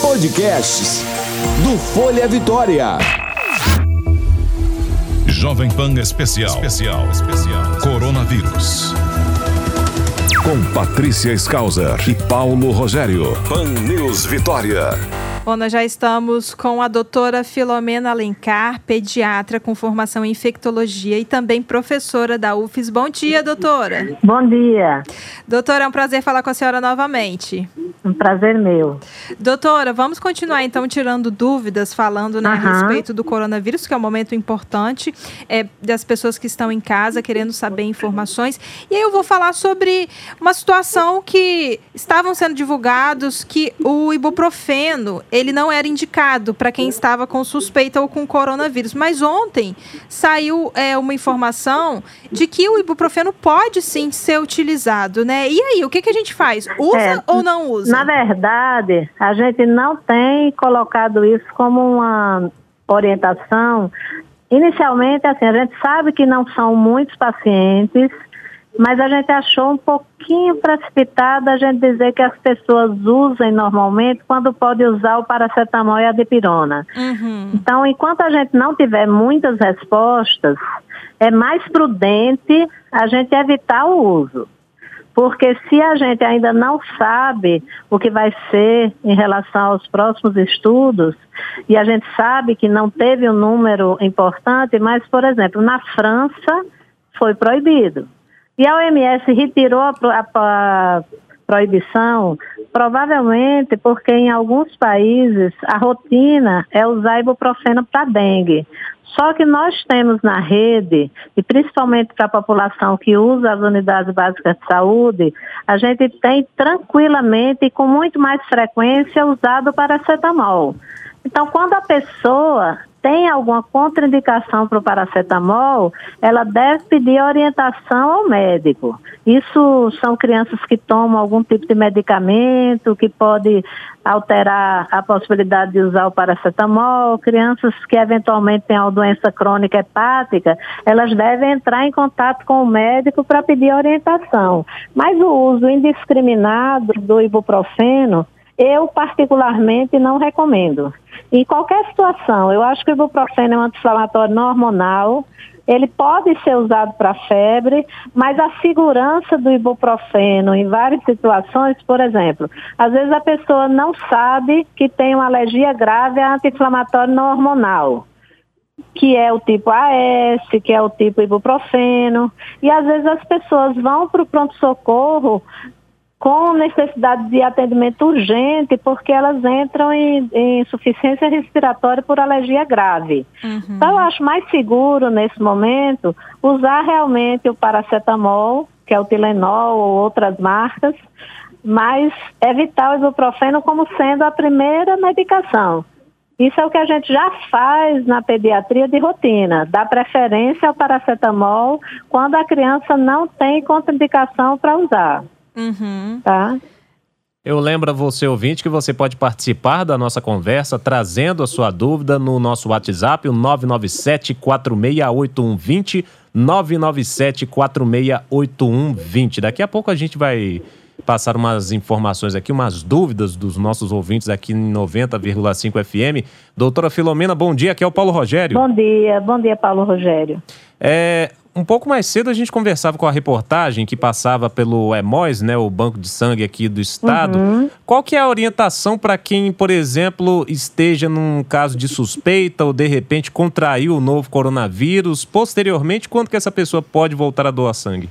Podcasts do Folha Vitória. Jovem Pan Especial. Especial. Especial. Coronavírus. Com Patrícia Skauser e Paulo Rogério. Pan News Vitória. Bom, nós já estamos com a doutora Filomena Alencar, pediatra com formação em infectologia e também professora da UFES. Bom dia, doutora. Bom dia. Doutora, é um prazer falar com a senhora novamente. Um prazer meu. Doutora, vamos continuar então tirando dúvidas, falando né, uhum. a respeito do coronavírus, que é um momento importante é, das pessoas que estão em casa querendo saber informações. E aí eu vou falar sobre uma situação que estavam sendo divulgados que o ibuprofeno ele não era indicado para quem estava com suspeita ou com coronavírus. Mas ontem saiu é, uma informação de que o ibuprofeno pode sim ser utilizado, né? E aí, o que, que a gente faz? Usa é, ou não usa? Na verdade, a gente não tem colocado isso como uma orientação. Inicialmente, assim, a gente sabe que não são muitos pacientes mas a gente achou um pouquinho precipitado a gente dizer que as pessoas usem normalmente quando pode usar o paracetamol e a dipirona. Uhum. Então, enquanto a gente não tiver muitas respostas, é mais prudente a gente evitar o uso. Porque se a gente ainda não sabe o que vai ser em relação aos próximos estudos, e a gente sabe que não teve um número importante, mas, por exemplo, na França foi proibido. E a OMS retirou a, a, a proibição, provavelmente porque em alguns países a rotina é usar ibuprofeno para dengue. Só que nós temos na rede, e principalmente para a população que usa as unidades básicas de saúde, a gente tem tranquilamente e com muito mais frequência usado paracetamol. Então, quando a pessoa tem alguma contraindicação para o paracetamol, ela deve pedir orientação ao médico. Isso são crianças que tomam algum tipo de medicamento que pode alterar a possibilidade de usar o paracetamol, crianças que eventualmente têm uma doença crônica hepática, elas devem entrar em contato com o médico para pedir orientação. Mas o uso indiscriminado do ibuprofeno, eu particularmente não recomendo. Em qualquer situação, eu acho que o ibuprofeno é um anti-inflamatório não hormonal, ele pode ser usado para febre, mas a segurança do ibuprofeno em várias situações, por exemplo, às vezes a pessoa não sabe que tem uma alergia grave a anti-inflamatório não hormonal que é o tipo AS, que é o tipo ibuprofeno, e às vezes as pessoas vão para o pronto-socorro com necessidade de atendimento urgente, porque elas entram em, em insuficiência respiratória por alergia grave. Uhum. Então, eu acho mais seguro, nesse momento, usar realmente o paracetamol, que é o Tilenol ou outras marcas, mas evitar o ibuprofeno como sendo a primeira medicação. Isso é o que a gente já faz na pediatria de rotina, dá preferência ao paracetamol quando a criança não tem contraindicação para usar. Uhum. Tá? Eu lembro a você, ouvinte, que você pode participar da nossa conversa trazendo a sua dúvida no nosso WhatsApp, o 997-468120, 997-468120. Daqui a pouco a gente vai passar umas informações aqui, umas dúvidas dos nossos ouvintes aqui em 90,5 FM. Doutora Filomena, bom dia, aqui é o Paulo Rogério. Bom dia, bom dia, Paulo Rogério. É, um pouco mais cedo a gente conversava com a reportagem que passava pelo EMOS, né, o Banco de Sangue aqui do estado. Uhum. Qual que é a orientação para quem, por exemplo, esteja num caso de suspeita ou de repente contraiu o novo coronavírus? Posteriormente, quando que essa pessoa pode voltar a doar sangue?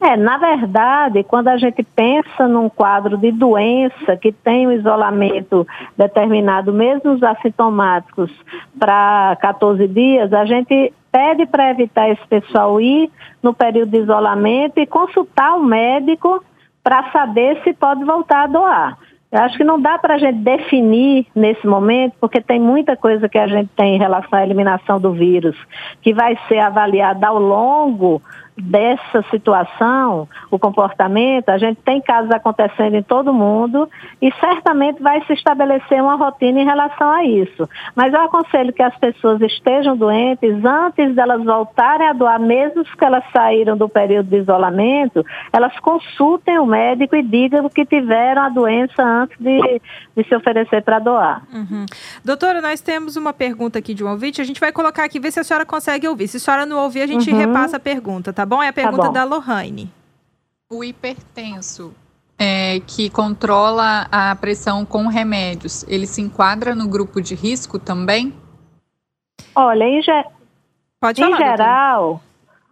É, na verdade, quando a gente pensa num quadro de doença que tem um isolamento determinado, mesmo os assintomáticos, para 14 dias, a gente pede para evitar esse pessoal ir no período de isolamento e consultar o médico para saber se pode voltar a doar. Eu acho que não dá para a gente definir nesse momento, porque tem muita coisa que a gente tem em relação à eliminação do vírus, que vai ser avaliada ao longo dessa situação, o comportamento, a gente tem casos acontecendo em todo mundo e certamente vai se estabelecer uma rotina em relação a isso. Mas eu aconselho que as pessoas estejam doentes antes delas voltarem a doar, mesmo que elas saíram do período de isolamento, elas consultem o médico e digam que tiveram a doença antes de, de se oferecer para doar. Uhum. Doutora, nós temos uma pergunta aqui de um ouvinte, a gente vai colocar aqui, ver se a senhora consegue ouvir. Se a senhora não ouvir, a gente uhum. repassa a pergunta, tá bom? É a tá pergunta tá da Lohane. O hipertenso é, que controla a pressão com remédios, ele se enquadra no grupo de risco também? Olha, em, ge Pode falar, em geral, doutora.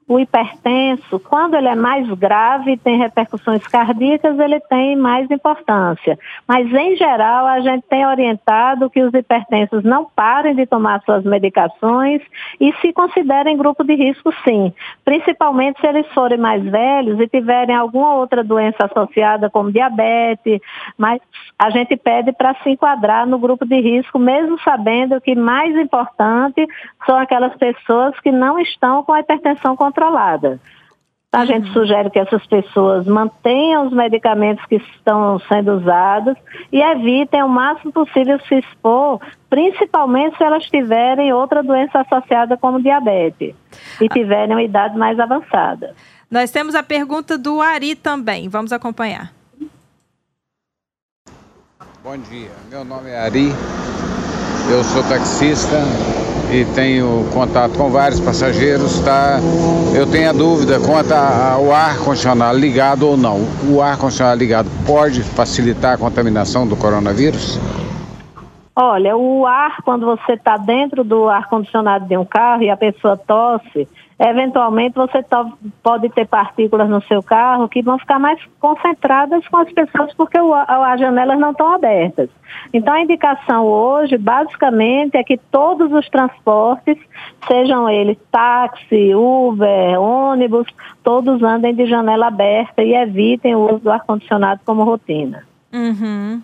O hipertenso, quando ele é mais grave e tem repercussões cardíacas, ele tem mais importância. Mas, em geral, a gente tem orientado que os hipertensos não parem de tomar suas medicações e se considerem grupo de risco, sim. Principalmente se eles forem mais velhos e tiverem alguma outra doença associada, como diabetes. Mas a gente pede para se enquadrar no grupo de risco, mesmo sabendo que mais importante são aquelas pessoas que não estão com a hipertensão controlada controlada. A uhum. gente sugere que essas pessoas mantenham os medicamentos que estão sendo usados e evitem o máximo possível se expor, principalmente se elas tiverem outra doença associada como diabetes e tiverem uma idade mais avançada. Nós temos a pergunta do Ari também. Vamos acompanhar. Bom dia, meu nome é Ari, eu sou taxista e tenho contato com vários passageiros, tá? Eu tenho a dúvida quanto ao ar condicionado ligado ou não. O ar condicionado ligado pode facilitar a contaminação do coronavírus? Olha, o ar, quando você está dentro do ar condicionado de um carro e a pessoa tosse, Eventualmente você pode ter partículas no seu carro que vão ficar mais concentradas com as pessoas porque o, as janelas não estão abertas. Então a indicação hoje, basicamente, é que todos os transportes, sejam eles táxi, Uber, ônibus, todos andem de janela aberta e evitem o uso do ar-condicionado como rotina. Uhum.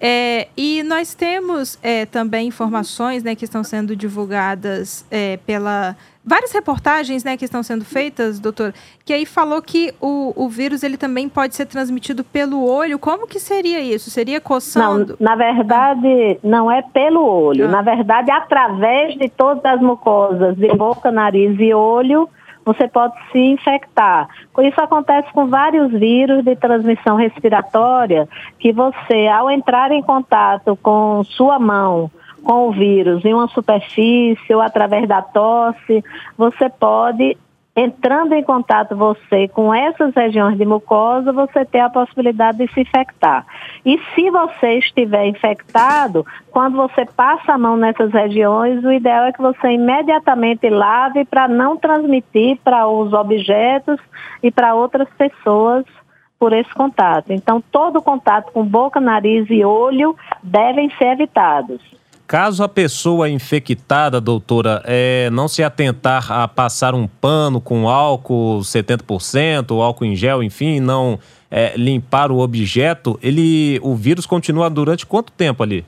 É, e nós temos é, também informações né, que estão sendo divulgadas é, pela várias reportagens né, que estão sendo feitas, doutor, que aí falou que o, o vírus ele também pode ser transmitido pelo olho. Como que seria isso? Seria coçando? Não, na verdade, não é pelo olho. Ah. Na verdade, através de todas as mucosas de boca, nariz e olho, você pode se infectar. Isso acontece com vários vírus de transmissão respiratória, que você, ao entrar em contato com sua mão, com o vírus em uma superfície ou através da tosse, você pode entrando em contato você com essas regiões de mucosa, você tem a possibilidade de se infectar. E se você estiver infectado, quando você passa a mão nessas regiões, o ideal é que você imediatamente lave para não transmitir para os objetos e para outras pessoas por esse contato. Então, todo contato com boca, nariz e olho devem ser evitados. Caso a pessoa infectada, doutora, é, não se atentar a passar um pano com álcool 70%, álcool em gel, enfim, não é, limpar o objeto, ele, o vírus continua durante quanto tempo ali?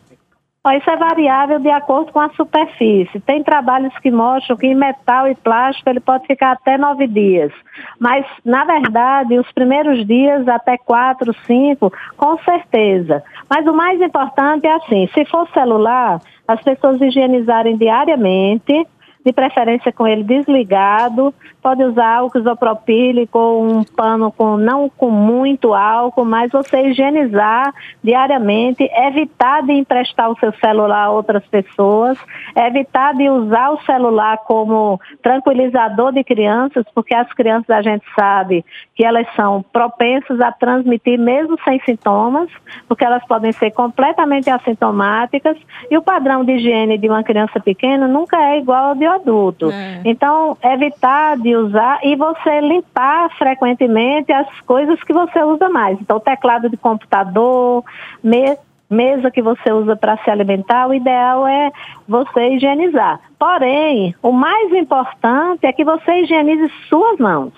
Isso é variável de acordo com a superfície. Tem trabalhos que mostram que em metal e plástico ele pode ficar até nove dias. Mas, na verdade, os primeiros dias, até quatro, cinco, com certeza. Mas o mais importante é assim, se for celular, as pessoas higienizarem diariamente, de preferência com ele desligado. Pode usar álcool isopropílico ou um pano com não com muito álcool, mas você higienizar diariamente, evitar de emprestar o seu celular a outras pessoas, evitar de usar o celular como tranquilizador de crianças, porque as crianças a gente sabe que elas são propensas a transmitir mesmo sem sintomas, porque elas podem ser completamente assintomáticas e o padrão de higiene de uma criança pequena nunca é igual ao de adulto. É. Então, evitar de usar e você limpar frequentemente as coisas que você usa mais. Então, teclado de computador, me, mesa que você usa para se alimentar, o ideal é você higienizar. Porém, o mais importante é que você higienize suas mãos.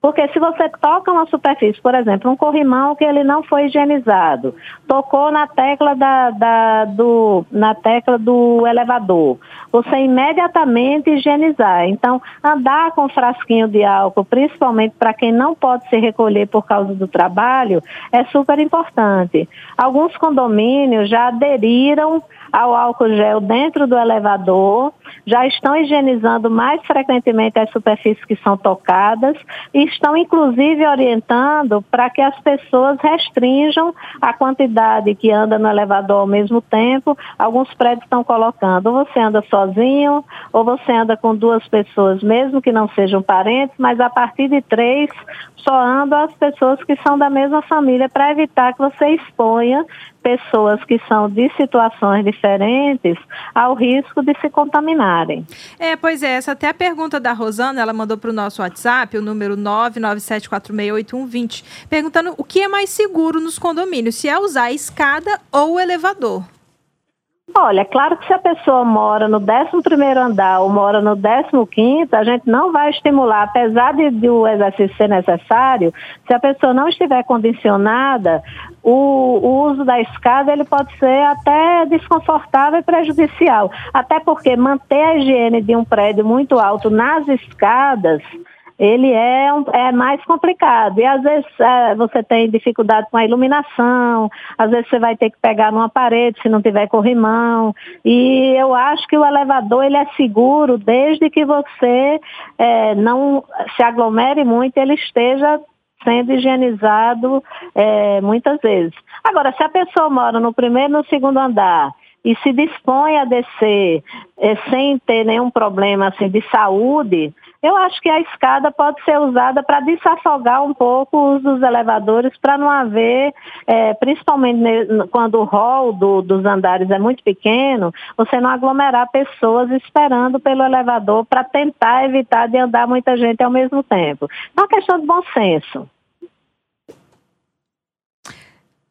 Porque se você toca uma superfície, por exemplo, um corrimão que ele não foi higienizado, tocou na tecla da, da do, na tecla do elevador, você imediatamente higienizar. Então, andar com frasquinho de álcool, principalmente para quem não pode se recolher por causa do trabalho, é super importante. Alguns condomínios já aderiram ao álcool gel dentro do elevador, já estão higienizando mais frequentemente as superfícies que são tocadas e estão inclusive orientando para que as pessoas restringam a quantidade que anda no elevador ao mesmo tempo. Alguns prédios estão colocando, ou você anda sozinho, ou você anda com duas pessoas, mesmo que não sejam parentes, mas a partir de três, só andam as pessoas que são da mesma família para evitar que você exponha pessoas que são de situações diferentes ao risco de se É, pois é, essa até a pergunta da Rosana, ela mandou para o nosso WhatsApp, o número 997468120, perguntando o que é mais seguro nos condomínios, se é usar escada ou elevador. Olha, claro que se a pessoa mora no 11º andar ou mora no 15º, a gente não vai estimular, apesar de, de, o exercício ser necessário, se a pessoa não estiver condicionada, o, o, uso da escada ele pode ser até desconfortável e prejudicial. Até porque manter a higiene de um prédio muito alto nas escadas ele é, um, é mais complicado. E às vezes é, você tem dificuldade com a iluminação, às vezes você vai ter que pegar numa parede se não tiver corrimão. E eu acho que o elevador ele é seguro desde que você é, não se aglomere muito, ele esteja sendo higienizado é, muitas vezes. Agora, se a pessoa mora no primeiro e no segundo andar e se dispõe a descer é, sem ter nenhum problema assim, de saúde, eu acho que a escada pode ser usada para desafogar um pouco o uso dos elevadores, para não haver, é, principalmente quando o hall do, dos andares é muito pequeno, você não aglomerar pessoas esperando pelo elevador para tentar evitar de andar muita gente ao mesmo tempo. É uma questão de bom senso.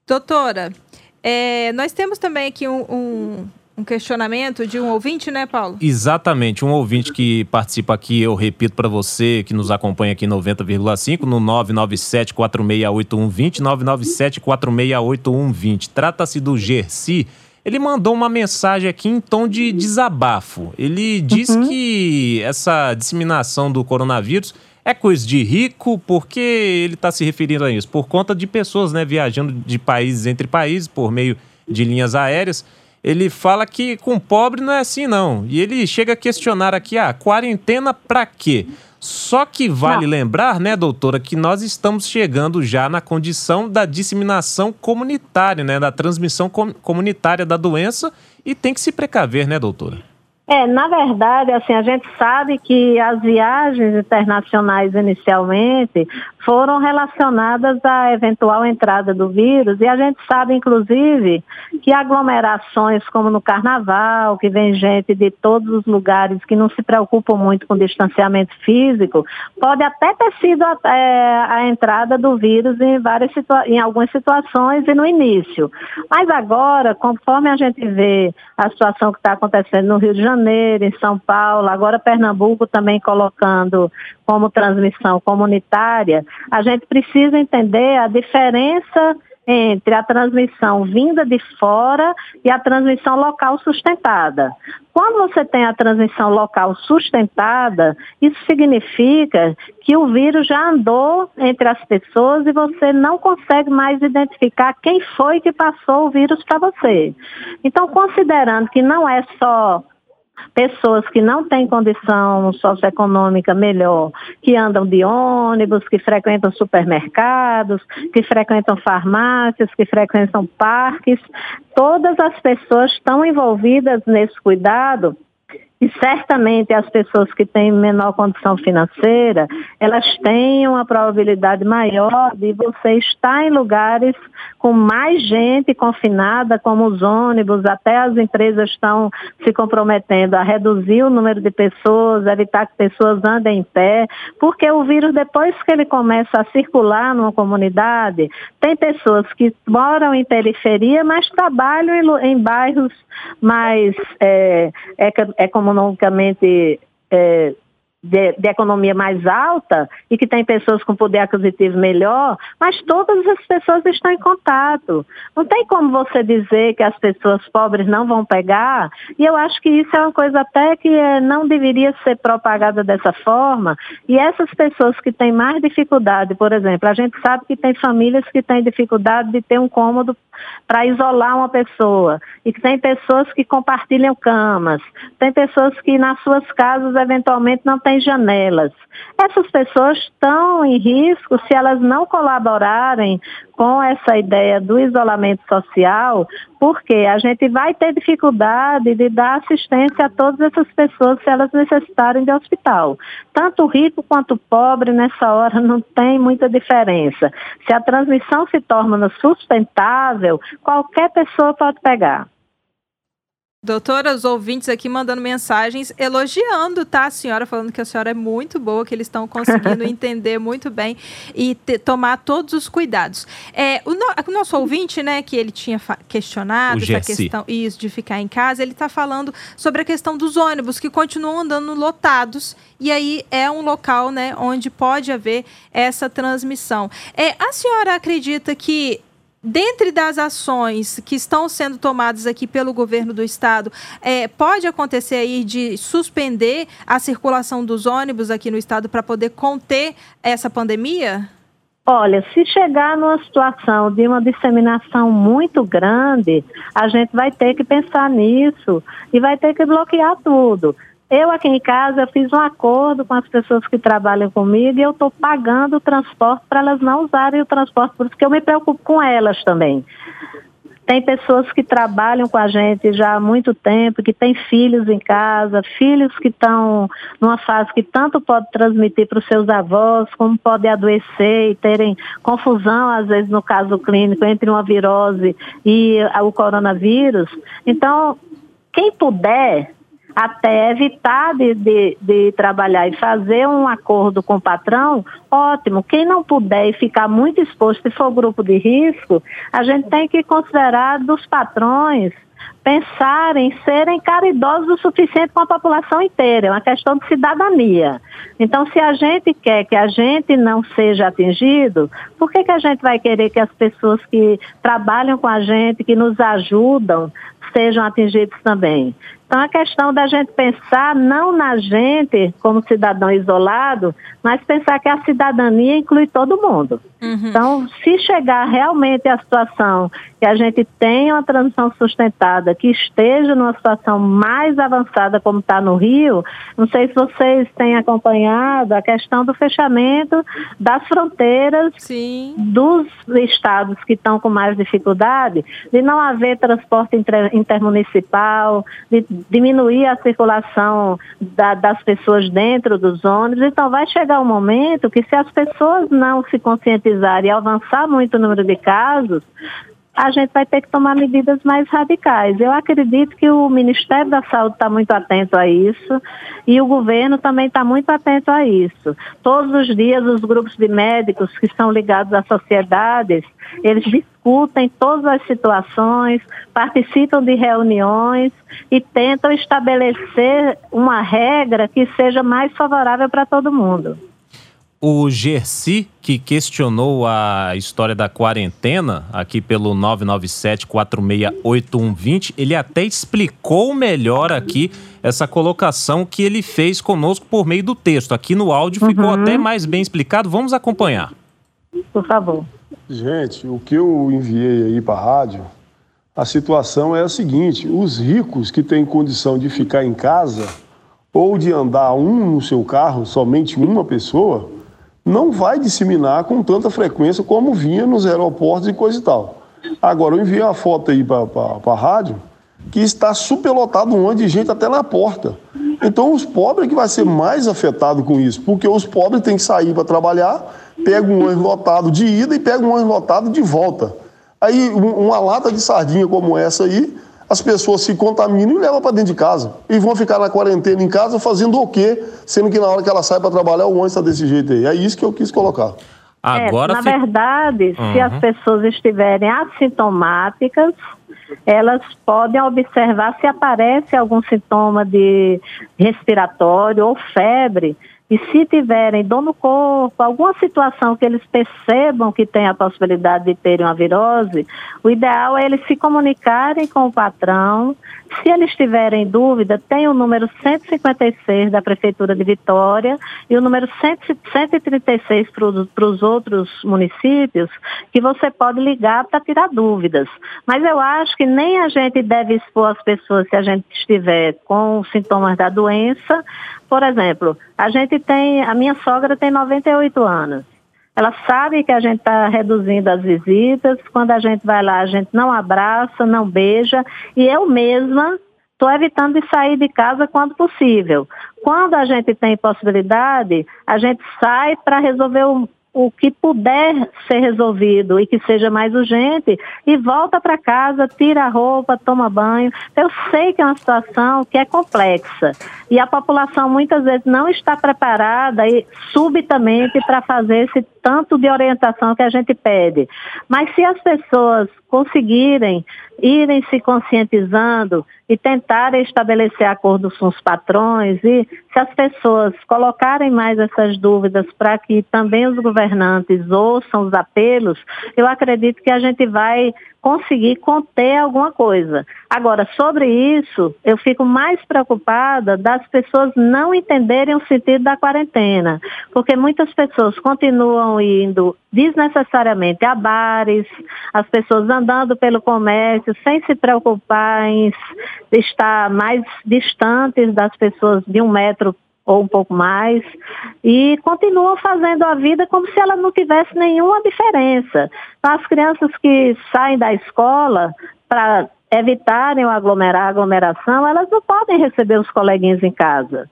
Doutora, é, nós temos também aqui um, um, um questionamento de um ouvinte, né, Paulo? Exatamente, um ouvinte que participa aqui, eu repito para você, que nos acompanha aqui 90,5 no 997 468120, 997 468120. Trata-se do Gersi. Ele mandou uma mensagem aqui em tom de desabafo. Ele diz uhum. que essa disseminação do coronavírus é coisa de rico, porque ele está se referindo a isso? Por conta de pessoas né, viajando de países entre países por meio de linhas aéreas ele fala que com pobre não é assim não. E ele chega a questionar aqui, ah, quarentena para quê? Só que vale não. lembrar, né, doutora, que nós estamos chegando já na condição da disseminação comunitária, né, da transmissão com comunitária da doença e tem que se precaver, né, doutora? É, na verdade, assim, a gente sabe que as viagens internacionais inicialmente foram relacionadas à eventual entrada do vírus e a gente sabe, inclusive, que aglomerações como no carnaval, que vem gente de todos os lugares que não se preocupam muito com distanciamento físico, pode até ter sido a, é, a entrada do vírus em, várias em algumas situações e no início. Mas agora, conforme a gente vê a situação que está acontecendo no Rio de Janeiro, em São Paulo, agora Pernambuco também colocando como transmissão comunitária, a gente precisa entender a diferença entre a transmissão vinda de fora e a transmissão local sustentada. Quando você tem a transmissão local sustentada, isso significa que o vírus já andou entre as pessoas e você não consegue mais identificar quem foi que passou o vírus para você. Então, considerando que não é só pessoas que não têm condição socioeconômica melhor, que andam de ônibus, que frequentam supermercados, que frequentam farmácias, que frequentam parques, todas as pessoas estão envolvidas nesse cuidado e certamente as pessoas que têm menor condição financeira, elas têm uma probabilidade maior de você estar em lugares com mais gente confinada, como os ônibus, até as empresas estão se comprometendo a reduzir o número de pessoas, evitar que pessoas andem em pé, porque o vírus, depois que ele começa a circular numa comunidade, tem pessoas que moram em periferia, mas trabalham em, em bairros mais é, economicamente é, estamos é, de, de, economia mais alta e que tem pessoas com poder aquisitivo melhor, mas todas as pessoas estão em contato. Não tem como você dizer que as pessoas pobres não vão pegar, e eu acho que isso é uma coisa até que é, não deveria ser propagada dessa forma. E essas pessoas que têm mais dificuldade, por exemplo, a gente sabe que tem famílias que têm dificuldade de ter um cômodo para isolar uma pessoa, e que tem pessoas que compartilham camas, tem pessoas que nas suas casas eventualmente não têm janelas. Essas pessoas estão em risco se elas não colaborarem com essa ideia do isolamento social, porque a gente vai ter dificuldade de dar assistência a todas essas pessoas se elas necessitarem de hospital. Tanto rico quanto pobre, nessa hora, não tem muita diferença. Se a transmissão se torna sustentável, qualquer pessoa pode pegar. Doutora, os ouvintes aqui mandando mensagens elogiando, tá? A senhora falando que a senhora é muito boa, que eles estão conseguindo entender muito bem e te, tomar todos os cuidados. É, o, no, o, nosso ouvinte, né, que ele tinha questionado essa questão isso, de ficar em casa, ele está falando sobre a questão dos ônibus que continuam andando lotados e aí é um local, né, onde pode haver essa transmissão. É, a senhora acredita que Dentre das ações que estão sendo tomadas aqui pelo governo do estado, é, pode acontecer aí de suspender a circulação dos ônibus aqui no estado para poder conter essa pandemia? Olha, se chegar numa situação de uma disseminação muito grande, a gente vai ter que pensar nisso e vai ter que bloquear tudo. Eu aqui em casa eu fiz um acordo com as pessoas que trabalham comigo e eu estou pagando o transporte para elas não usarem o transporte, porque eu me preocupo com elas também. Tem pessoas que trabalham com a gente já há muito tempo, que têm filhos em casa, filhos que estão numa fase que tanto pode transmitir para os seus avós, como pode adoecer e terem confusão, às vezes, no caso clínico, entre uma virose e o coronavírus. Então, quem puder, até evitar de, de, de, trabalhar e fazer um acordo com o patrão, ótimo. Quem não puder e ficar muito exposto, se for grupo de risco, a gente tem que considerar dos patrões pensar em serem caridosos o suficiente com a população inteira, é uma questão de cidadania. Então, se a gente quer que a gente não seja atingido, por que, que a gente vai querer que as pessoas que trabalham com a gente, que nos ajudam, sejam atingidos também? Então, a questão da gente pensar não na gente como cidadão isolado, mas pensar que a cidadania inclui todo mundo. Uhum. Então, se chegar realmente à situação que a gente tenha uma transição sustentada, que esteja numa situação mais avançada como está no Rio, não sei se vocês têm acompanhado a questão do fechamento das fronteiras Sim. dos estados que estão com mais dificuldade, de não haver transporte intermunicipal, de diminuir a circulação da, das pessoas dentro dos ônibus. Então, vai chegar um momento que, se as pessoas não se conscientizarem e avançar muito o número de casos, a gente vai ter que tomar medidas mais radicais. Eu acredito que o Ministério da Saúde está muito atento a isso e o governo também está muito atento a isso. Todos os dias, os grupos de médicos que são ligados às sociedades, eles discutem todas as situações, participam de reuniões e tentam estabelecer uma regra que seja mais favorável para todo mundo o Gersi, que questionou a história da quarentena aqui pelo 997-468120, ele até explicou melhor aqui essa colocação que ele fez conosco por meio do texto. Aqui no áudio uhum. ficou até mais bem explicado. Vamos acompanhar. Por favor. Gente, o que eu enviei aí para a rádio, a situação é a seguinte: os ricos que têm condição de ficar em casa ou de andar um no seu carro, somente uma pessoa não vai disseminar com tanta frequência como vinha nos aeroportos e coisa e tal. Agora, eu enviei uma foto aí para a rádio que está superlotado um monte de gente até na porta. Então, os pobres é que vai ser mais afetado com isso, porque os pobres têm que sair para trabalhar, pegam um ônibus lotado de ida e pegam um ônibus lotado de volta. Aí, uma lata de sardinha como essa aí, as pessoas se contaminam e levam para dentro de casa. E vão ficar na quarentena em casa fazendo o quê? Sendo que na hora que ela sai para trabalhar, o ônibus está desse jeito aí. É isso que eu quis colocar. Agora, é, na verdade, uhum. se as pessoas estiverem assintomáticas, elas podem observar se aparece algum sintoma de respiratório ou febre e se tiverem dor no corpo, alguma situação que eles percebam que tem a possibilidade de terem uma virose, o ideal é eles se comunicarem com o patrão. Se eles tiverem dúvida, tem o número 156 da Prefeitura de Vitória e o número 136 para os outros municípios, que você pode ligar para tirar dúvidas. Mas eu acho que nem a gente deve expor as pessoas se a gente estiver com sintomas da doença, por exemplo, a gente tem, a minha sogra tem 98 anos. Ela sabe que a gente está reduzindo as visitas. Quando a gente vai lá, a gente não abraça, não beija. E eu mesma estou evitando de sair de casa quando possível. Quando a gente tem possibilidade, a gente sai para resolver o, o que puder ser resolvido e que seja mais urgente e volta para casa, tira a roupa, toma banho. Eu sei que é uma situação que é complexa e a população muitas vezes não está preparada e subitamente para fazer esse tanto de orientação que a gente pede. Mas se as pessoas conseguirem irem se conscientizando e tentarem estabelecer acordos com os patrões e se as pessoas colocarem mais essas dúvidas para que também os governantes ouçam os apelos, eu acredito que a gente vai conseguir conter alguma coisa. Agora, sobre isso, eu fico mais preocupada das pessoas não entenderem o sentido da quarentena, porque muitas pessoas continuam indo desnecessariamente a bares, as pessoas andando pelo comércio sem se preocupar em estar mais distantes das pessoas de um metro ou um pouco mais, e continuam fazendo a vida como se ela não tivesse nenhuma diferença. Então, as crianças que saem da escola para evitarem o aglomerar, aglomeração, elas não podem receber os coleguinhas em casa.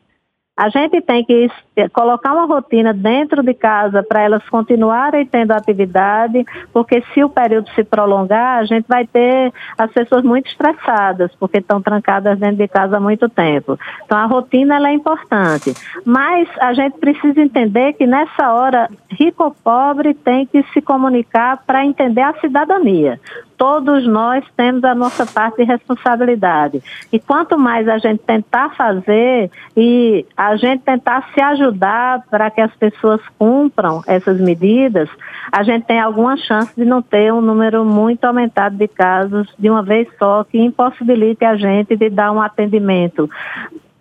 A gente tem que colocar uma rotina dentro de casa para elas continuarem tendo atividade, porque se o período se prolongar, a gente vai ter as pessoas muito estressadas, porque estão trancadas dentro de casa há muito tempo. Então a rotina é importante. Mas a gente precisa entender que nessa hora, rico ou pobre tem que se comunicar para entender a cidadania todos nós temos a nossa parte de responsabilidade. E quanto mais a gente tentar fazer e a gente tentar se ajudar para que as pessoas cumpram essas medidas, a gente tem alguma chance de não ter um número muito aumentado de casos de uma vez só, que impossibilite a gente de dar um atendimento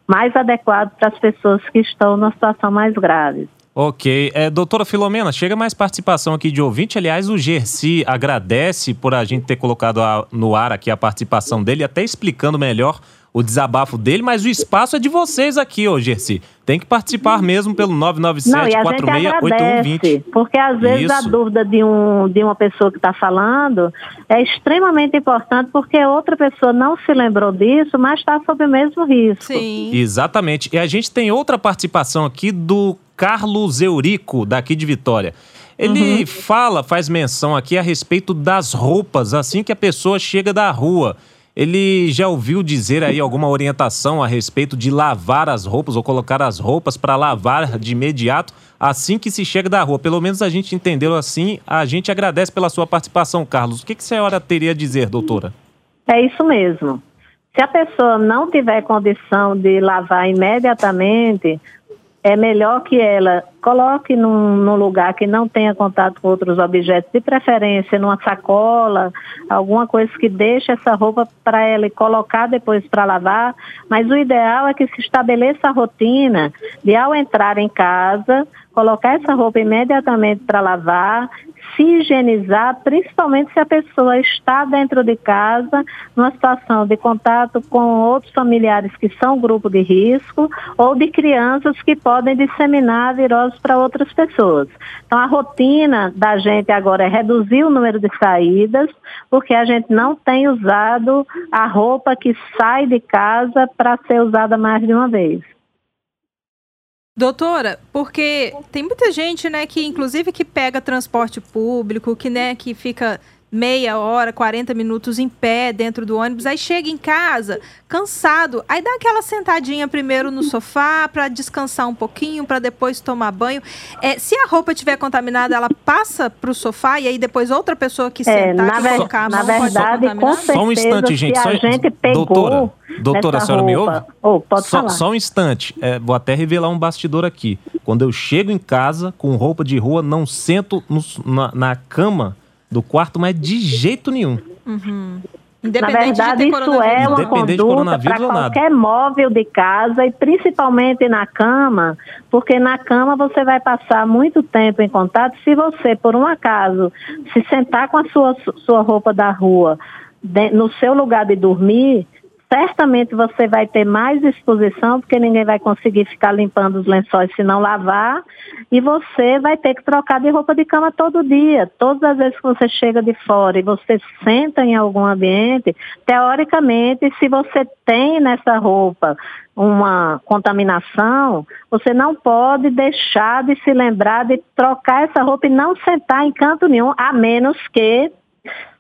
mais adequado para as pessoas que estão numa situação mais grave. Ok. É, doutora Filomena, chega mais participação aqui de ouvinte. Aliás, o Gersi agradece por a gente ter colocado a, no ar aqui a participação dele, até explicando melhor o desabafo dele, mas o espaço é de vocês aqui, ô Gersi. Tem que participar mesmo pelo 997-468120. Porque às vezes Isso. a dúvida de, um, de uma pessoa que está falando é extremamente importante porque outra pessoa não se lembrou disso, mas está sob o mesmo risco. Sim. Exatamente. E a gente tem outra participação aqui do Carlos Eurico, daqui de Vitória. Ele uhum. fala, faz menção aqui a respeito das roupas assim que a pessoa chega da rua. Ele já ouviu dizer aí alguma orientação a respeito de lavar as roupas ou colocar as roupas para lavar de imediato assim que se chega da rua? Pelo menos a gente entendeu assim. A gente agradece pela sua participação, Carlos. O que, que a senhora teria a dizer, doutora? É isso mesmo. Se a pessoa não tiver condição de lavar imediatamente, é melhor que ela coloque num, num, lugar que não tenha contato com outros objetos, de preferência numa sacola, alguma coisa que deixe essa roupa para ela colocar depois para lavar. Mas o ideal é que se estabeleça a rotina de, ao entrar em casa, colocar essa roupa imediatamente para lavar, se higienizar, principalmente se a pessoa está dentro de casa, numa situação de contato com outros familiares que são grupo de risco ou de crianças que podem disseminar a virose para outras pessoas. Então, a rotina da gente agora é reduzir o número de saídas, porque a gente não tem usado a roupa que sai de casa para ser usada mais de uma vez. Doutora, porque tem muita gente, né, que inclusive que pega transporte público, que né, que fica meia hora, 40 minutos em pé dentro do ônibus, aí chega em casa cansado, aí dá aquela sentadinha primeiro no sofá para descansar um pouquinho, para depois tomar banho. É, se a roupa estiver contaminada, ela passa para o sofá e aí depois outra pessoa que é, sentar, na que colocar a mão, na verdade, com certeza, só um instante, gente. Só, a gente pegou doutora, doutora, a senhora roupa, me ouve? Oh, pode só, falar. só um instante. É, vou até revelar um bastidor aqui. Quando eu chego em casa com roupa de rua, não sento no, na, na, cama do quarto, mas de jeito nenhum. Uhum. Na verdade, isso é uma conduta para qualquer móvel de casa e principalmente na cama, porque na cama você vai passar muito tempo em contato. Se você, por um acaso, se sentar com a sua, sua roupa da rua no seu lugar de dormir, certamente você vai ter mais exposição, porque ninguém vai conseguir ficar limpando os lençóis se não lavar, e você vai ter que trocar de roupa de cama todo dia. Todas as vezes que você chega de fora e você senta em algum ambiente, teoricamente, se você tem nessa roupa uma contaminação, você não pode deixar de se lembrar de trocar essa roupa e não sentar em canto nenhum, a menos que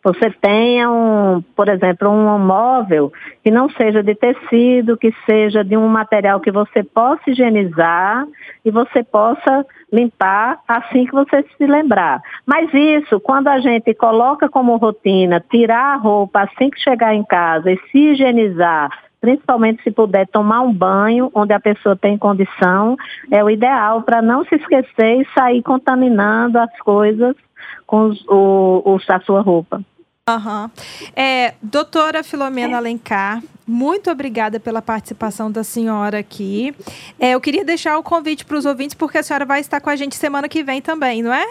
você tenha um, por exemplo, um móvel que não seja de tecido, que seja de um material que você possa higienizar e você possa limpar assim que você se lembrar. Mas isso, quando a gente coloca como rotina, tirar a roupa assim que chegar em casa e se higienizar, principalmente se puder tomar um banho onde a pessoa tem condição, é o ideal para não se esquecer e sair contaminando as coisas com os, o, a sua roupa. Uhum. É, doutora Filomena Alencar, muito obrigada pela participação da senhora aqui. É, eu queria deixar o convite para os ouvintes, porque a senhora vai estar com a gente semana que vem também, não é?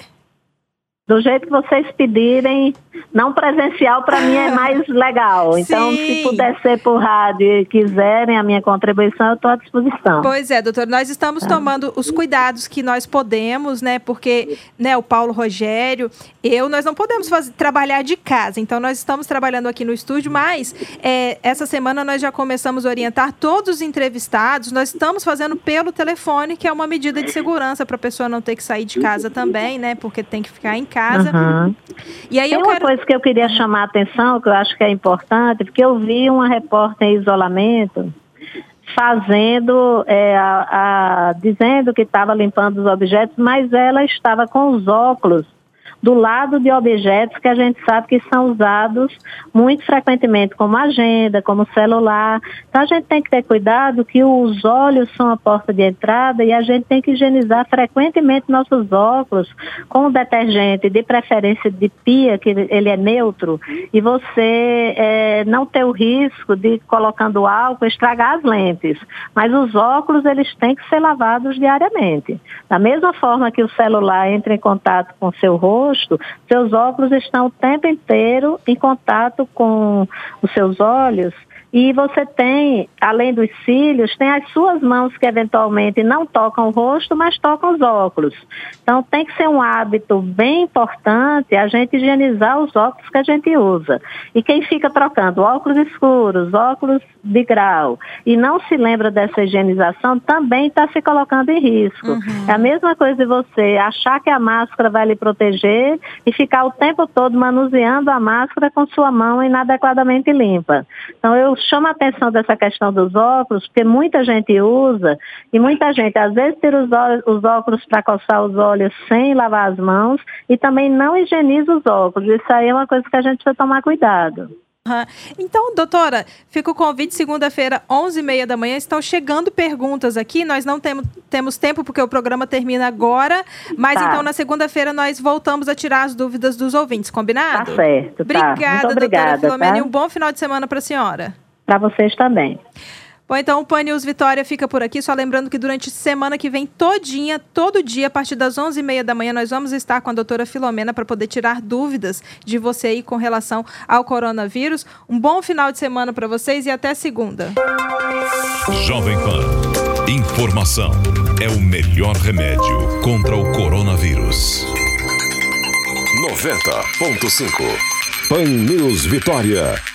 Do jeito que vocês pedirem, não presencial para mim é mais legal. Então, Sim. se puder ser por rádio e quiserem a minha contribuição, eu estou à disposição. Pois é, doutor, nós estamos tá. tomando os cuidados que nós podemos, né? Porque né, o Paulo Rogério, eu, nós não podemos fazer, trabalhar de casa. Então, nós estamos trabalhando aqui no estúdio, mas é, essa semana nós já começamos a orientar todos os entrevistados. Nós estamos fazendo pelo telefone, que é uma medida de segurança para a pessoa não ter que sair de casa também, né? Porque tem que ficar em casa. Uhum. E aí Tem uma quero... coisa que eu queria chamar a atenção, que eu acho que é importante, porque eu vi uma repórter em isolamento fazendo, é, a, a, dizendo que estava limpando os objetos, mas ela estava com os óculos do lado de objetos que a gente sabe que são usados muito frequentemente, como agenda, como celular. Então a gente tem que ter cuidado que os olhos são a porta de entrada e a gente tem que higienizar frequentemente nossos óculos com detergente, de preferência de pia, que ele é neutro, e você é, não ter o risco de, colocando álcool, estragar as lentes. Mas os óculos, eles têm que ser lavados diariamente. Da mesma forma que o celular entra em contato com seu rosto, seus óculos estão o tempo inteiro em contato com os seus olhos e você tem, além dos cílios, tem as suas mãos que eventualmente não tocam o rosto, mas tocam os óculos. Então tem que ser um hábito bem importante a gente higienizar os óculos que a gente usa. E quem fica trocando óculos escuros, óculos de grau e não se lembra dessa higienização também está se colocando em risco. Uhum. É a mesma coisa de você achar que a máscara vai lhe proteger e ficar o tempo todo manuseando a máscara com sua mão inadequadamente limpa. Então eu chamo a atenção dessa questão dos óculos, porque muita gente usa e muita gente às vezes tira os, os óculos para coçar os olhos sem lavar as mãos e também não higieniza os óculos. Isso aí é uma coisa que a gente precisa tomar cuidado. Então, doutora, fica o convite segunda-feira, 11h30 da manhã. Estão chegando perguntas aqui. Nós não temos, temos tempo porque o programa termina agora. Mas tá. então, na segunda-feira, nós voltamos a tirar as dúvidas dos ouvintes. Combinado? Tá certo. Obrigada, tá. Muito obrigada, doutora Filomena. Tá? E um bom final de semana para a senhora. Para vocês também. Bom, então o Pan News Vitória fica por aqui. Só lembrando que durante semana que vem, todinha, todo dia, a partir das 11h30 da manhã, nós vamos estar com a doutora Filomena para poder tirar dúvidas de você aí com relação ao coronavírus. Um bom final de semana para vocês e até segunda. Jovem Pan. Informação é o melhor remédio contra o coronavírus. 90.5 Pan News Vitória.